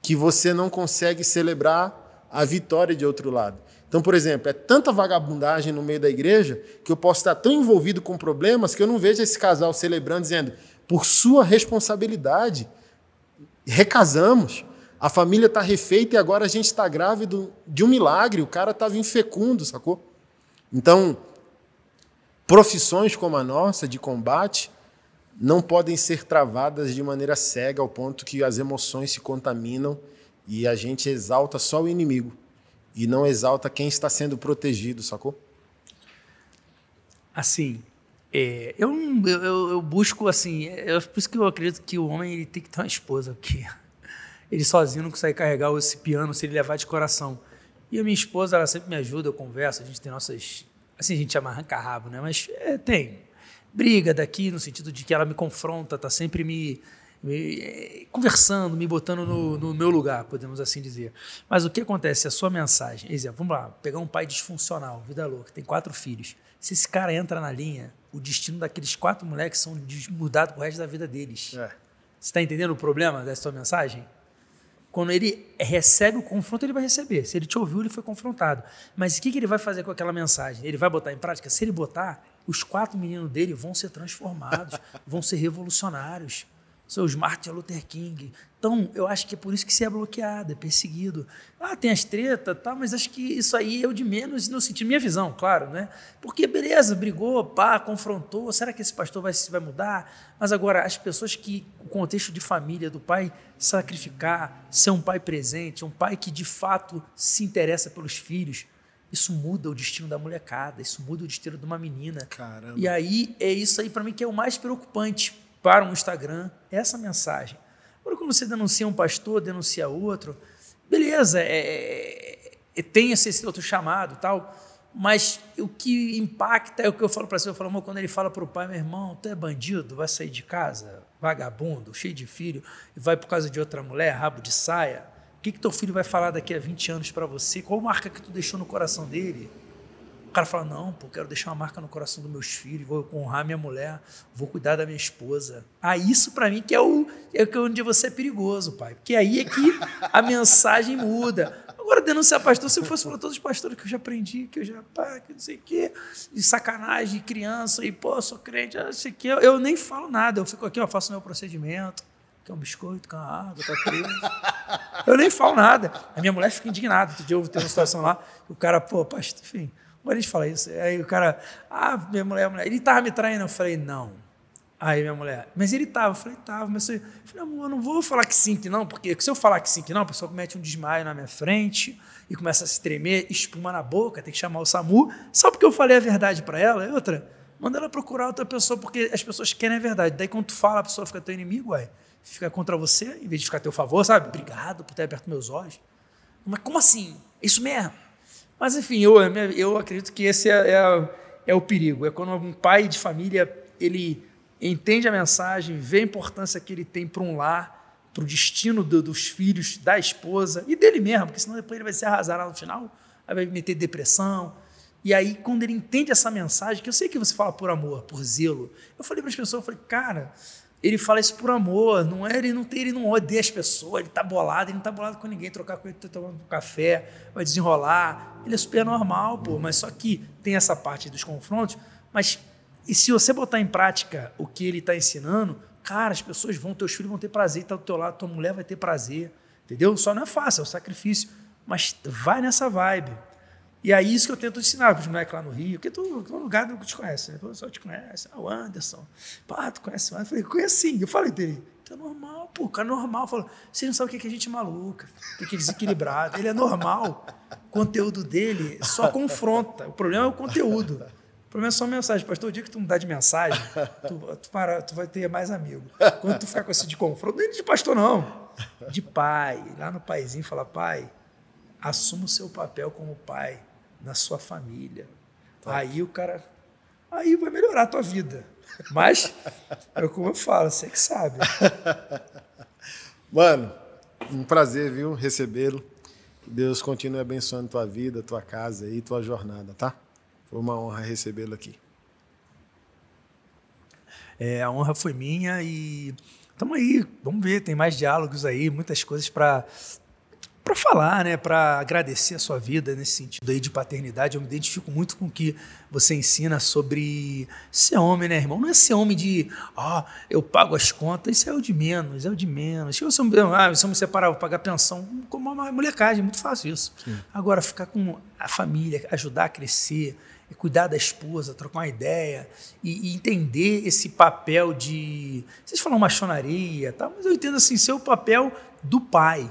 que você não consegue celebrar a vitória de outro lado. Então, por exemplo, é tanta vagabundagem no meio da igreja que eu posso estar tão envolvido com problemas que eu não vejo esse casal celebrando, dizendo, por sua responsabilidade, recasamos, a família está refeita e agora a gente está grávido de um milagre. O cara estava infecundo, sacou? Então, profissões como a nossa de combate não podem ser travadas de maneira cega ao ponto que as emoções se contaminam e a gente exalta só o inimigo e não exalta quem está sendo protegido, sacou? Assim, É, eu, eu, eu, busco assim, é por isso que eu acredito que o homem ele tem que ter uma esposa, porque <laughs> ele sozinho não consegue carregar esse piano se ele levar de coração. E a minha esposa, ela sempre me ajuda, eu converso, a gente tem nossas. Assim, a gente chama arranca-rabo, né? Mas é, tem. Briga daqui, no sentido de que ela me confronta, tá sempre me, me é, conversando, me botando no, no, meu lugar, podemos assim dizer. Mas o que acontece? A sua mensagem, exemplo, vamos lá, pegar um pai disfuncional, vida louca, tem quatro filhos. Se esse cara entra na linha, o destino daqueles quatro moleques são mudados pro resto da vida deles. É. Você está entendendo o problema dessa sua mensagem? Quando ele recebe o confronto, ele vai receber. Se ele te ouviu, ele foi confrontado. Mas o que, que ele vai fazer com aquela mensagem? Ele vai botar em prática? Se ele botar, os quatro meninos dele vão ser transformados, <laughs> vão ser revolucionários seus Martin Luther King. Então, eu acho que é por isso que você é bloqueado, é perseguido. Ah, tem as tretas, tá, mas acho que isso aí é o de menos no sentido, minha visão, claro, né? Porque, beleza, brigou, pá, confrontou, será que esse pastor vai, vai mudar? Mas agora, as pessoas que, o contexto de família, do pai sacrificar, ser um pai presente, um pai que de fato se interessa pelos filhos, isso muda o destino da molecada, isso muda o destino de uma menina. Caramba. E aí, é isso aí para mim que é o mais preocupante para um Instagram essa mensagem. Agora, quando você denuncia um pastor, denuncia outro, beleza, é, é, é tem esse outro chamado tal, mas o que impacta é o que eu falo para você, eu falo, amor, quando ele fala para o pai, meu irmão, tu é bandido, vai sair de casa, vagabundo, cheio de filho, e vai por causa de outra mulher, rabo de saia, o que, que teu filho vai falar daqui a 20 anos para você? Qual marca que tu deixou no coração dele? O cara fala: não, pô, quero deixar uma marca no coração dos meus filhos, vou honrar minha mulher, vou cuidar da minha esposa. Ah, isso para mim que é o é onde você é perigoso, pai. Porque aí é que a mensagem muda. Agora, denunciar pastor, se eu fosse para todos os pastores que eu já aprendi, que eu já, pá, que não sei o quê, de sacanagem, criança, e, pô, sou crente, não sei o quê, eu, eu nem falo nada, eu fico aqui, eu faço meu procedimento, quer um biscoito, uma água, tá preso. Eu nem falo nada. A minha mulher fica indignada. Outro dia eu tenho uma situação lá, o cara, pô, pastor, enfim, como a gente fala isso? Aí o cara, ah, minha mulher, mulher, ele estava me traindo. Eu falei, não. Aí minha mulher, mas ele estava. Eu falei, estava. Mas eu falei, amor, eu não vou falar que sim, que não, porque se eu falar que sim, que não, a pessoa comete um desmaio na minha frente e começa a se tremer, espuma na boca, tem que chamar o SAMU, só porque eu falei a verdade para ela. E outra, manda ela procurar outra pessoa, porque as pessoas querem a verdade. Daí quando tu fala, a pessoa fica teu inimigo, ué, fica contra você, em vez de ficar a teu favor, sabe? Obrigado por ter aberto meus olhos. Mas como assim? Isso mesmo? Mas, enfim, eu, eu acredito que esse é, é, é, o perigo. É quando um pai de família ele entende a mensagem, vê a importância que ele tem para um lar, para o destino do, dos filhos, da esposa e dele mesmo, porque senão depois ele vai se arrasar lá no final, aí vai meter depressão. E aí, quando ele entende essa mensagem, que eu sei que você fala por amor, por zelo, eu falei para as pessoas, eu falei, cara, ele fala isso por amor, não é, ele não tem, ele não odeia as pessoas, ele tá bolado, ele não tá bolado com ninguém, trocar com ele, tá tomando café, vai desenrolar, ele é super normal, pô, mas só que tem essa parte dos confrontos, mas e se você botar em prática o que ele está ensinando, cara, as pessoas vão, teus filhos vão ter prazer, tá do teu lado, tua mulher vai ter prazer, entendeu? Só não é fácil, é um sacrifício, mas vai nessa vibe. E aí isso que eu tento ensinar para os moleques lá no Rio, porque tu, é lugar que te conhece, né? O pessoal te conhece, ah, o Anderson, pá, tu conhece o Anderson? Eu falei, conhece sim. Eu falei dele, é normal, pô, o cara é normal. Falou, você não sabe o que é, gente maluca, o que é desequilibrado. Ele é normal. O conteúdo dele só confronta. O problema é o conteúdo. O problema é só a mensagem. Pastor, o dia que tu mudar de mensagem, tu, tu, para, tu vai ter mais amigo. Quando tu ficar com esse de confronto, nem de pastor, não. De pai. Lá no paizinho, fala, pai, assuma o seu papel como pai na sua família. Tá. Aí o cara. Aí vai melhorar a tua vida. Mas, é como eu falo, você que sabe. <laughs> Mano, um prazer, viu, recebê-lo. Deus continue abençoando tua vida, tua casa e tua jornada, tá? Foi uma honra recebê-lo aqui. É, a honra foi minha e estamos aí, vamos ver, tem mais diálogos aí, muitas coisas para para falar, né, para agradecer a sua vida nesse sentido aí de paternidade. Eu me identifico muito com o que você ensina sobre ser homem, né, irmão? Não é ser homem de, ah, eu pago as contas, isso é o de menos, é o de menos. Se eu sou, ah, se eu me separar, vou pagar pensão, como uma molecagem, é muito fácil isso. Sim. Agora, ficar com a família, ajudar a crescer, cuidar da esposa, trocar uma ideia e, e, entender esse papel de. Vocês falam machonaria, tá? mas eu entendo assim, ser o papel do pai,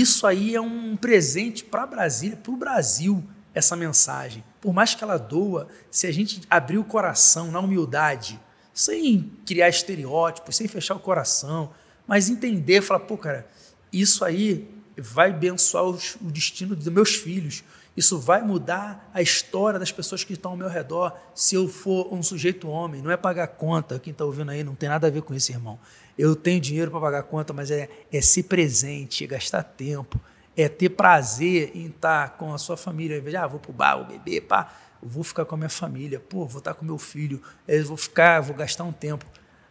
isso aí é um presente para Brasília, para o Brasil. essa mensagem. Por mais que ela doa, se a gente abrir o coração na humildade, sem criar estereótipos, sem fechar o coração, mas entender, falar, pô, cara, isso aí vai abençoar o destino dos meus filhos. Isso vai mudar a história das pessoas que estão ao meu redor se eu for um sujeito homem. Não é pagar conta, quem está ouvindo aí não tem nada a ver com isso, irmão. Eu tenho dinheiro para pagar conta, mas é, é ser presente, é gastar tempo, é ter prazer em estar com a sua família. Ao invés de, ah, vou pro bar, vou beber, pá, vou ficar com a minha família, pô, vou estar com meu filho, eu vou ficar, vou gastar um tempo.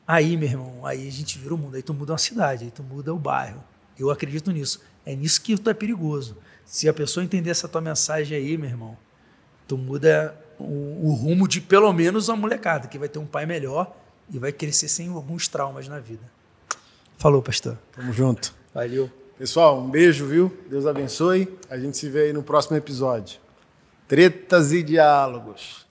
Aí, meu irmão, aí a gente vira o mundo, aí tu muda uma cidade, aí tu muda o bairro. Eu acredito nisso. É nisso que tu é perigoso. Se a pessoa entender essa tua mensagem aí, meu irmão, tu muda o, o rumo de pelo menos uma molecada, que vai ter um pai melhor e vai crescer sem alguns traumas na vida. Falou, pastor. Tamo junto. Valeu. Pessoal, um beijo, viu? Deus abençoe. A gente se vê aí no próximo episódio. Tretas e diálogos.